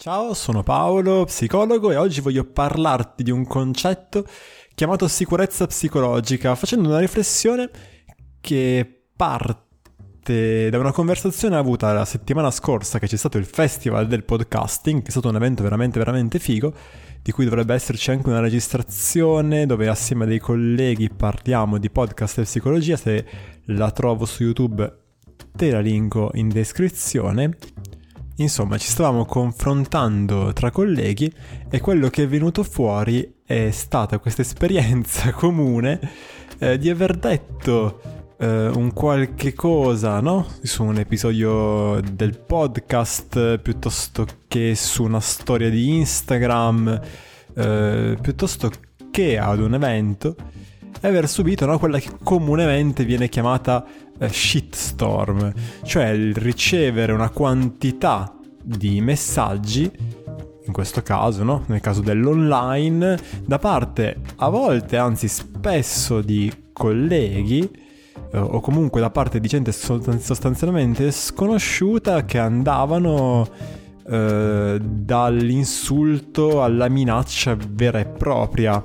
Ciao, sono Paolo, psicologo e oggi voglio parlarti di un concetto chiamato sicurezza psicologica, facendo una riflessione che parte da una conversazione avuta la settimana scorsa che c'è stato il Festival del Podcasting, che è stato un evento veramente veramente figo, di cui dovrebbe esserci anche una registrazione dove assieme a dei colleghi parliamo di podcast e psicologia, se la trovo su YouTube te la linko in descrizione Insomma, ci stavamo confrontando tra colleghi e quello che è venuto fuori è stata questa esperienza comune eh, di aver detto eh, un qualche cosa, no? Su un episodio del podcast piuttosto che su una storia di Instagram, eh, piuttosto che ad un evento e aver subito no, quella che comunemente viene chiamata eh, shitstorm, cioè il ricevere una quantità di messaggi, in questo caso, no? nel caso dell'online, da parte a volte, anzi spesso, di colleghi eh, o comunque da parte di gente sostanzialmente sconosciuta che andavano eh, dall'insulto alla minaccia vera e propria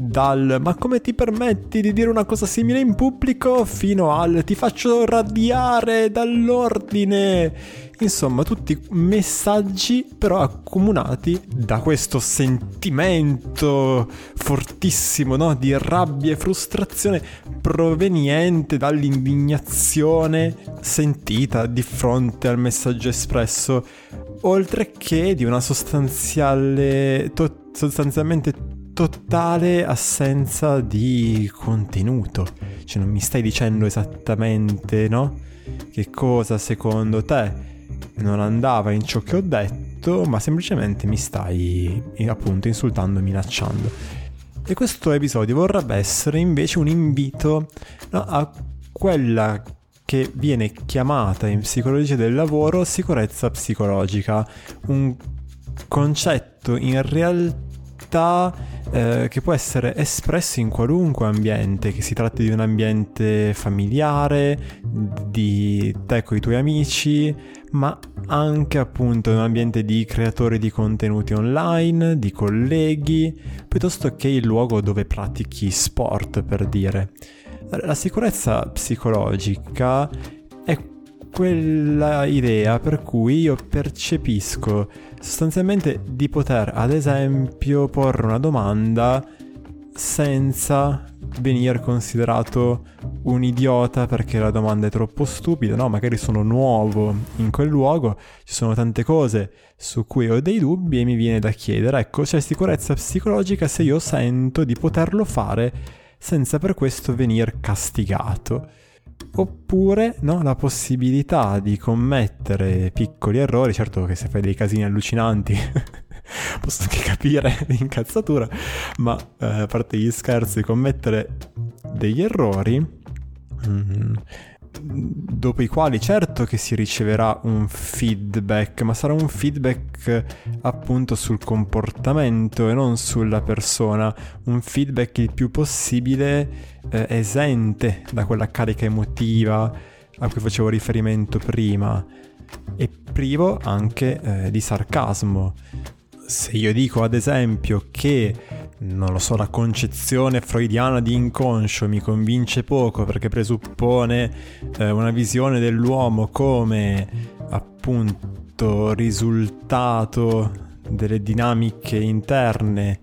dal ma come ti permetti di dire una cosa simile in pubblico fino al ti faccio radiare dall'ordine. Insomma, tutti messaggi però accomunati da questo sentimento fortissimo no? di rabbia e frustrazione proveniente dall'indignazione sentita di fronte al messaggio espresso, oltre che di una sostanziale, to- sostanzialmente totale assenza di contenuto. Cioè non mi stai dicendo esattamente, no? Che cosa secondo te non andava in ciò che ho detto, ma semplicemente mi stai appunto insultando, minacciando. E questo episodio vorrebbe essere invece un invito no, a quella che viene chiamata in psicologia del lavoro sicurezza psicologica, un concetto in realtà eh, che può essere espresso in qualunque ambiente, che si tratti di un ambiente familiare, di te con i tuoi amici, ma anche appunto in un ambiente di creatori di contenuti online, di colleghi, piuttosto che il luogo dove pratichi sport, per dire. La sicurezza psicologica è quella idea per cui io percepisco sostanzialmente di poter ad esempio porre una domanda senza venire considerato un idiota perché la domanda è troppo stupida, no? Magari sono nuovo in quel luogo, ci sono tante cose su cui ho dei dubbi e mi viene da chiedere, ecco, c'è sicurezza psicologica se io sento di poterlo fare senza per questo venire castigato oppure no, la possibilità di commettere piccoli errori, certo che se fai dei casini allucinanti posso anche capire l'incazzatura, ma eh, a parte gli scherzi, commettere degli errori mm, dopo i quali certo che si riceverà un feedback, ma sarà un feedback appunto sul comportamento e non sulla persona, un feedback il più possibile eh, esente da quella carica emotiva a cui facevo riferimento prima e privo anche eh, di sarcasmo. Se io dico ad esempio che non lo so, la concezione freudiana di inconscio mi convince poco perché presuppone eh, una visione dell'uomo come appunto risultato delle dinamiche interne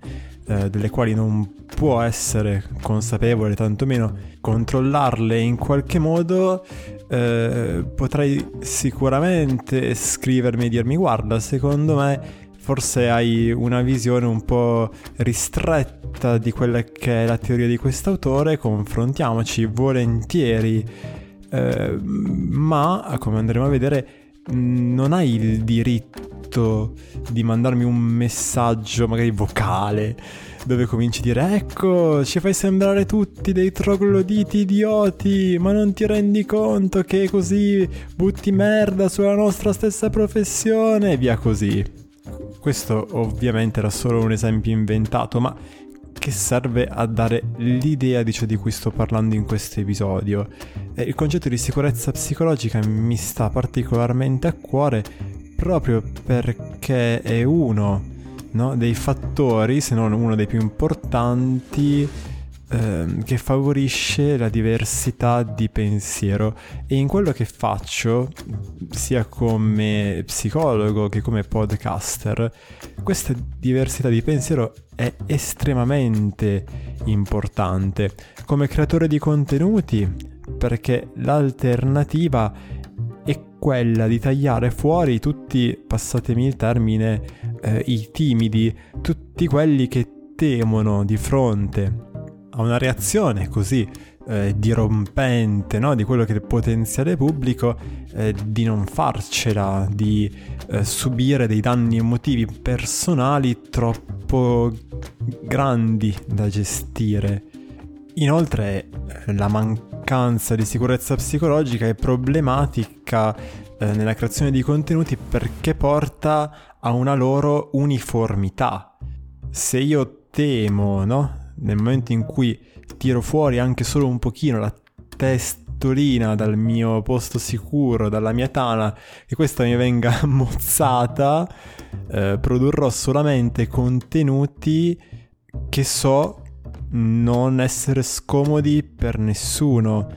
eh, delle quali non può essere consapevole, tantomeno controllarle in qualche modo, eh, potrei sicuramente scrivermi e dirmi guarda, secondo me forse hai una visione un po' ristretta di quella che è la teoria di quest'autore, confrontiamoci volentieri, eh, ma come andremo a vedere non hai il diritto di mandarmi un messaggio magari vocale dove cominci a dire ecco ci fai sembrare tutti dei trogloditi idioti ma non ti rendi conto che così butti merda sulla nostra stessa professione? E via così questo ovviamente era solo un esempio inventato, ma che serve a dare l'idea di ciò di cui sto parlando in questo episodio. il concetto di sicurezza psicologica mi sta particolarmente a cuore proprio perché è uno no, dei fattori, se non uno dei più importanti, ehm, che favorisce la diversità di pensiero e in quello che faccio, sia come psicologo che come podcaster, questa diversità di pensiero è estremamente importante. Come creatore di contenuti, perché l'alternativa è quella di tagliare fuori tutti, passatemi il termine, eh, i timidi, tutti quelli che temono di fronte a una reazione così eh, dirompente no? di quello che è il potenziale pubblico, eh, di non farcela, di eh, subire dei danni emotivi personali troppo grandi da gestire. Inoltre eh, la mancanza di sicurezza psicologica è problematica eh, nella creazione di contenuti perché porta a una loro uniformità. Se io temo, no? Nel momento in cui tiro fuori anche solo un pochino la testolina dal mio posto sicuro, dalla mia tana, e questa mi venga mozzata, eh, produrrò solamente contenuti che so non essere scomodi per nessuno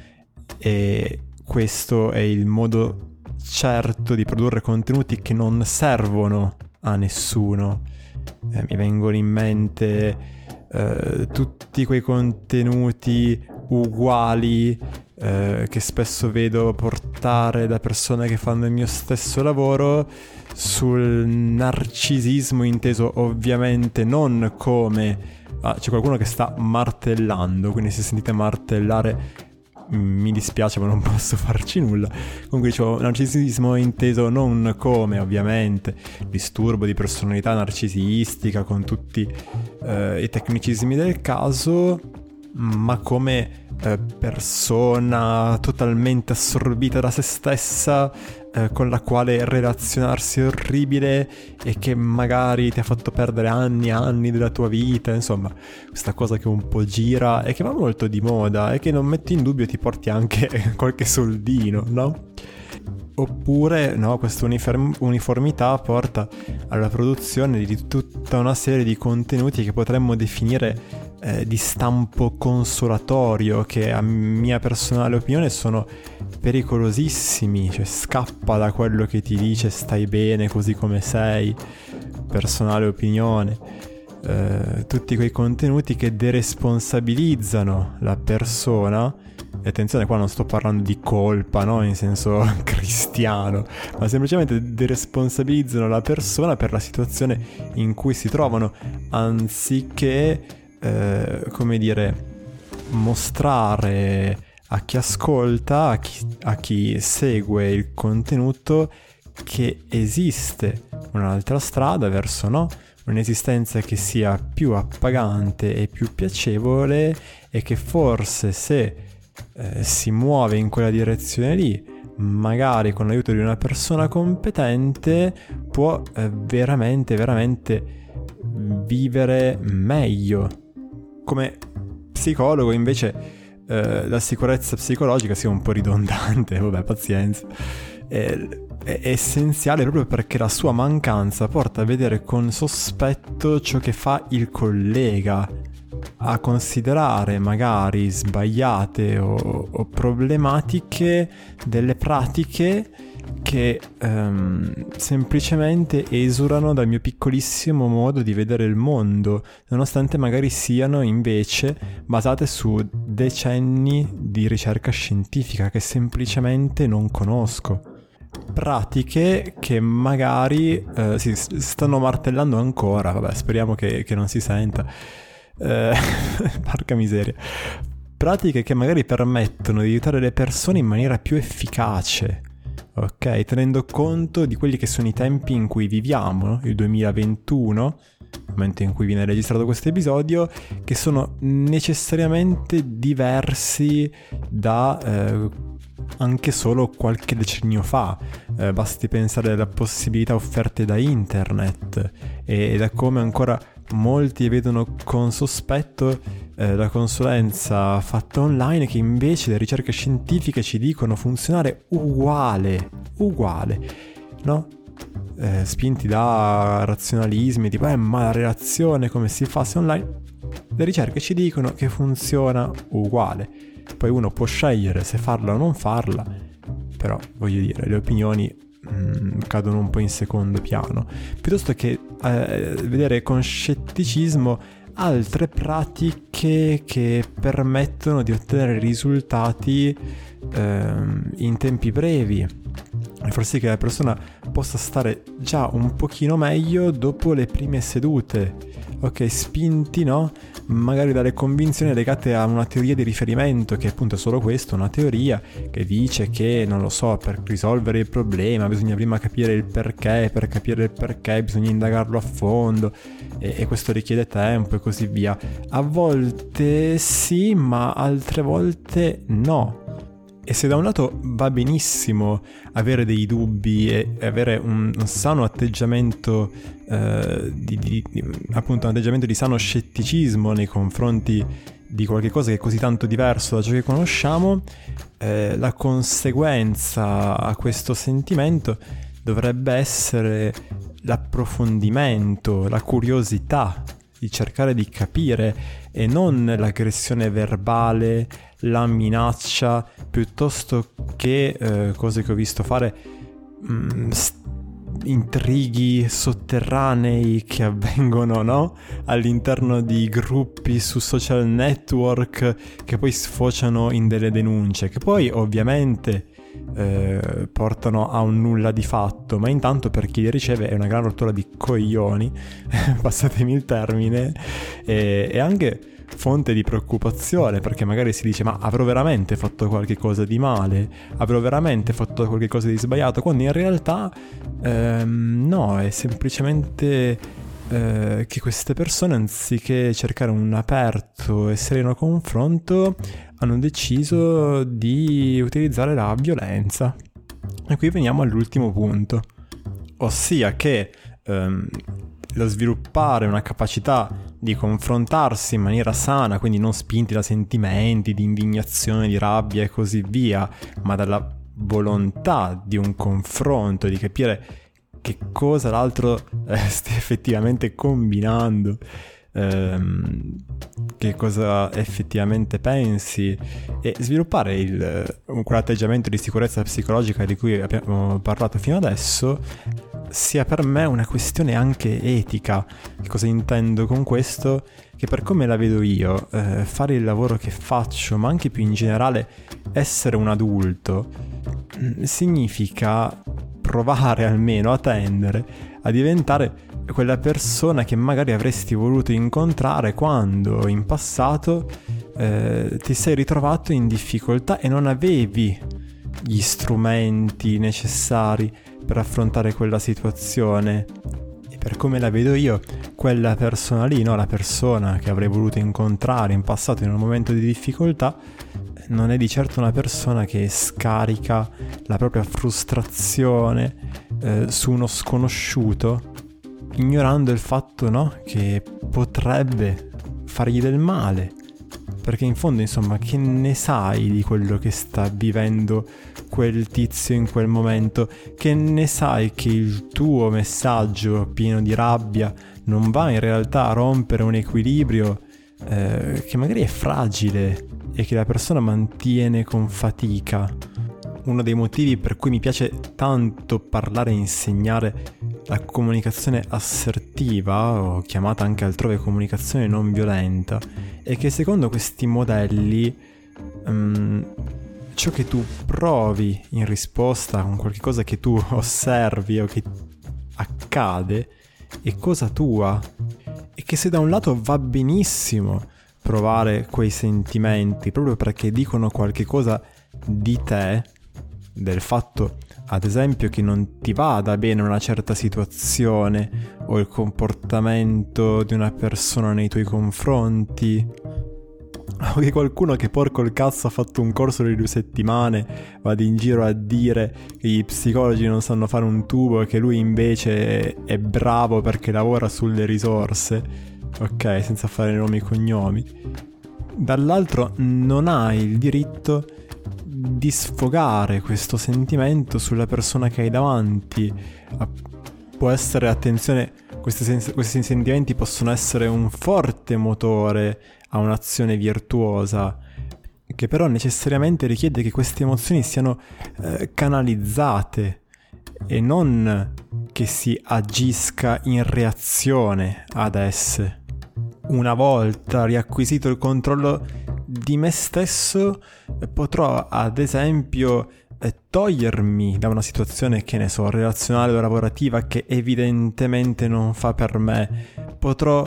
e questo è il modo certo di produrre contenuti che non servono a nessuno. Eh, mi vengono in mente eh, tutti quei contenuti uguali eh, che spesso vedo portare da persone che fanno il mio stesso lavoro sul narcisismo inteso ovviamente non come ah, c'è qualcuno che sta martellando quindi se sentite martellare mi dispiace ma non posso farci nulla. Comunque dicevo, narcisismo inteso non come ovviamente disturbo di personalità narcisistica con tutti eh, i tecnicismi del caso, ma come eh, persona totalmente assorbita da se stessa eh, con la quale relazionarsi è orribile e che magari ti ha fatto perdere anni e anni della tua vita, insomma, questa cosa che un po' gira e che va molto di moda e che non metti in dubbio ti porti anche qualche soldino, no? Oppure no, questa uniform- uniformità porta alla produzione di tutta una serie di contenuti che potremmo definire eh, di stampo consolatorio che a mia personale opinione sono pericolosissimi, cioè scappa da quello che ti dice stai bene così come sei, personale opinione. Eh, tutti quei contenuti che deresponsabilizzano la persona e attenzione qua non sto parlando di colpa no in senso cristiano ma semplicemente deresponsabilizzano la persona per la situazione in cui si trovano anziché eh, come dire, mostrare a chi ascolta, a chi, a chi segue il contenuto che esiste un'altra strada verso no? un'esistenza che sia più appagante e più piacevole e che forse se eh, si muove in quella direzione lì, magari con l'aiuto di una persona competente, può eh, veramente, veramente vivere meglio come psicologo invece eh, la sicurezza psicologica sia un po' ridondante, vabbè pazienza, è, è essenziale proprio perché la sua mancanza porta a vedere con sospetto ciò che fa il collega, a considerare magari sbagliate o, o problematiche delle pratiche che um, semplicemente esulano dal mio piccolissimo modo di vedere il mondo, nonostante magari siano invece basate su decenni di ricerca scientifica che semplicemente non conosco. Pratiche che magari uh, si stanno martellando ancora, vabbè speriamo che, che non si senta. Uh, porca miseria. Pratiche che magari permettono di aiutare le persone in maniera più efficace ok? Tenendo conto di quelli che sono i tempi in cui viviamo, il 2021, il momento in cui viene registrato questo episodio, che sono necessariamente diversi da eh, anche solo qualche decennio fa. Eh, basti pensare alle possibilità offerte da internet e da come ancora molti vedono con sospetto eh, la consulenza fatta online che invece le ricerche scientifiche ci dicono funzionare uguale, uguale, no? eh, spinti da razionalismi, tipo, eh, ma la relazione come si fa se online? Le ricerche ci dicono che funziona uguale. Poi uno può scegliere se farla o non farla, però voglio dire, le opinioni mh, cadono un po' in secondo piano. Piuttosto che eh, vedere con scetticismo altre pratiche che permettono di ottenere risultati eh, in tempi brevi e far sì che la persona possa stare già un pochino meglio dopo le prime sedute. Ok, spinti, no? Magari dalle convinzioni legate a una teoria di riferimento, che appunto è solo questo, una teoria che dice che, non lo so, per risolvere il problema bisogna prima capire il perché, per capire il perché bisogna indagarlo a fondo e, e questo richiede tempo e così via. A volte sì, ma altre volte no. E se da un lato va benissimo avere dei dubbi e avere un, un sano atteggiamento, eh, di, di, appunto un atteggiamento di sano scetticismo nei confronti di qualcosa che è così tanto diverso da ciò che conosciamo, eh, la conseguenza a questo sentimento dovrebbe essere l'approfondimento, la curiosità di cercare di capire e non l'aggressione verbale, la minaccia, piuttosto che eh, cose che ho visto fare, mh, mm, st- intrighi sotterranei che avvengono no? all'interno di gruppi su social network che poi sfociano in delle denunce, che poi ovviamente eh, portano a un nulla di fatto, ma intanto per chi li riceve è una gran rottura di coglioni, passatemi il termine, e, e anche fonte di preoccupazione perché magari si dice ma avrò veramente fatto qualche cosa di male, avrò veramente fatto qualche cosa di sbagliato, quando in realtà ehm, no, è semplicemente eh, che queste persone anziché cercare un aperto e sereno confronto hanno deciso di utilizzare la violenza. E qui veniamo all'ultimo punto, ossia che ehm, lo sviluppare una capacità di confrontarsi in maniera sana, quindi non spinti da sentimenti, di indignazione, di rabbia e così via, ma dalla volontà di un confronto, di capire che cosa l'altro eh, stia effettivamente combinando ehm, che cosa effettivamente pensi e sviluppare il, quell'atteggiamento di sicurezza psicologica di cui abbiamo parlato fino adesso sia per me una questione anche etica. Che cosa intendo con questo? Che per come la vedo io, eh, fare il lavoro che faccio, ma anche più in generale essere un adulto, mm, significa provare almeno a tendere a diventare quella persona che magari avresti voluto incontrare quando in passato eh, ti sei ritrovato in difficoltà e non avevi gli strumenti necessari per affrontare quella situazione. E per come la vedo io, quella persona lì, no, la persona che avrei voluto incontrare in passato in un momento di difficoltà, non è di certo una persona che scarica la propria frustrazione eh, su uno sconosciuto ignorando il fatto no, che potrebbe fargli del male. Perché in fondo, insomma, che ne sai di quello che sta vivendo quel tizio in quel momento? Che ne sai che il tuo messaggio pieno di rabbia non va in realtà a rompere un equilibrio eh, che magari è fragile e che la persona mantiene con fatica? uno dei motivi per cui mi piace tanto parlare e insegnare la comunicazione assertiva, o chiamata anche altrove comunicazione non violenta, è che secondo questi modelli um, ciò che tu provi in risposta a qualcosa che tu osservi o che accade è cosa tua. E che se da un lato va benissimo provare quei sentimenti proprio perché dicono qualche cosa di te, del fatto, ad esempio, che non ti vada bene una certa situazione o il comportamento di una persona nei tuoi confronti, o che qualcuno che porco il cazzo ha fatto un corso di due settimane vada in giro a dire che gli psicologi non sanno fare un tubo e che lui invece è bravo perché lavora sulle risorse, ok, senza fare nomi e cognomi. Dall'altro non hai il diritto di sfogare questo sentimento sulla persona che hai davanti. Può essere, attenzione, questi, sens- questi sentimenti possono essere un forte motore a un'azione virtuosa, che però necessariamente richiede che queste emozioni siano eh, canalizzate e non che si agisca in reazione ad esse. Una volta riacquisito il controllo di me stesso, potrò ad esempio eh, togliermi da una situazione che ne so, relazionale o lavorativa che evidentemente non fa per me. Potrò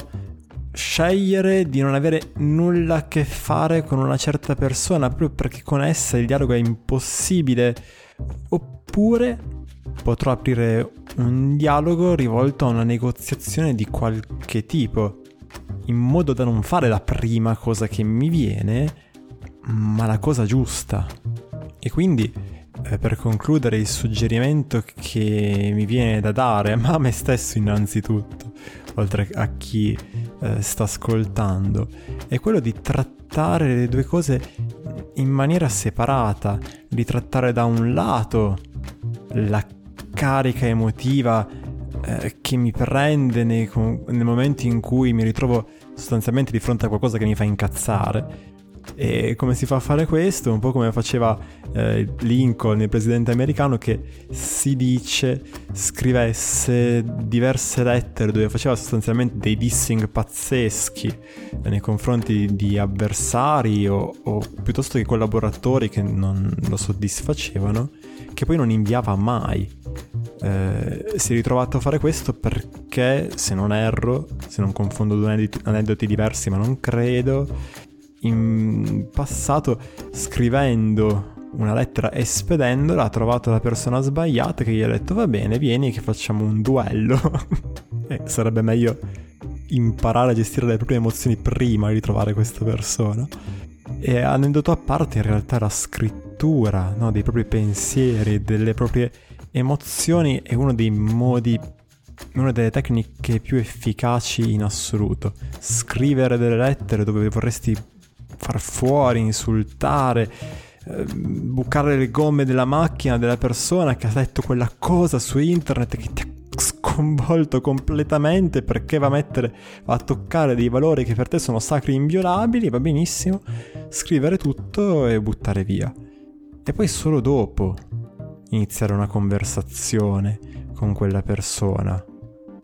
scegliere di non avere nulla a che fare con una certa persona proprio perché con essa il dialogo è impossibile. Oppure potrò aprire un dialogo rivolto a una negoziazione di qualche tipo in modo da non fare la prima cosa che mi viene, ma la cosa giusta. E quindi, eh, per concludere, il suggerimento che mi viene da dare, ma a me stesso innanzitutto, oltre a chi eh, sta ascoltando, è quello di trattare le due cose in maniera separata, di trattare da un lato la carica emotiva eh, che mi prende nei, nei, momenti in cui mi ritrovo sostanzialmente di fronte a qualcosa che mi fa incazzare. E come si fa a fare questo? Un po' come faceva eh, Lincoln, il presidente americano, che si dice scrivesse diverse lettere dove faceva sostanzialmente dei dissing pazzeschi nei confronti di avversari o, o piuttosto che collaboratori che non lo soddisfacevano, che poi non inviava mai eh, si è ritrovato a fare questo perché, se non erro, se non confondo due aneddoti diversi, ma non credo, in passato scrivendo una lettera e spedendola ha trovato la persona sbagliata che gli ha detto va bene, vieni che facciamo un duello. e sarebbe meglio imparare a gestire le proprie emozioni prima di trovare questa persona. E aneddoto a parte, in realtà la scrittura no, dei propri pensieri, delle proprie emozioni è uno dei modi, una delle tecniche più efficaci in assoluto. Scrivere delle lettere dove vorresti far fuori, insultare, eh, bucare le gomme della macchina della persona che ha letto quella cosa su internet che ti ha sconvolto completamente perché va a mettere va a toccare dei valori che per te sono sacri e inviolabili, va benissimo, scrivere tutto e buttare via. E poi solo dopo iniziare una conversazione con quella persona,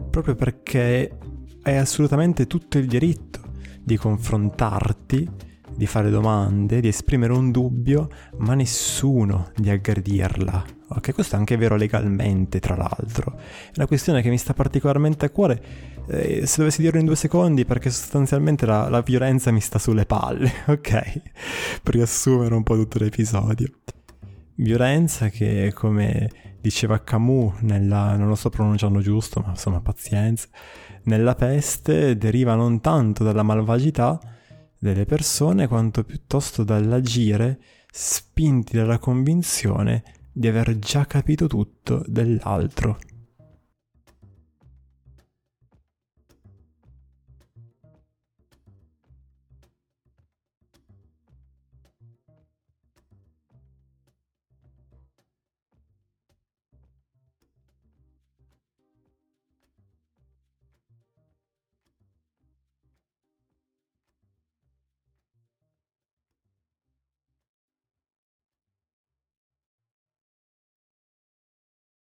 proprio perché hai assolutamente tutto il diritto di confrontarti, di fare domande, di esprimere un dubbio, ma nessuno di aggredirla. Ok, questo è anche vero legalmente, tra l'altro. È una questione che mi sta particolarmente a cuore. Eh, se dovessi dirlo in due secondi, perché sostanzialmente la, la violenza mi sta sulle palle, ok? Per riassumere un po' tutto l'episodio. Violenza che, come diceva Camus, nella, non lo sto pronunciando giusto, ma insomma pazienza, nella peste deriva non tanto dalla malvagità delle persone quanto piuttosto dall'agire spinti dalla convinzione di aver già capito tutto dell'altro.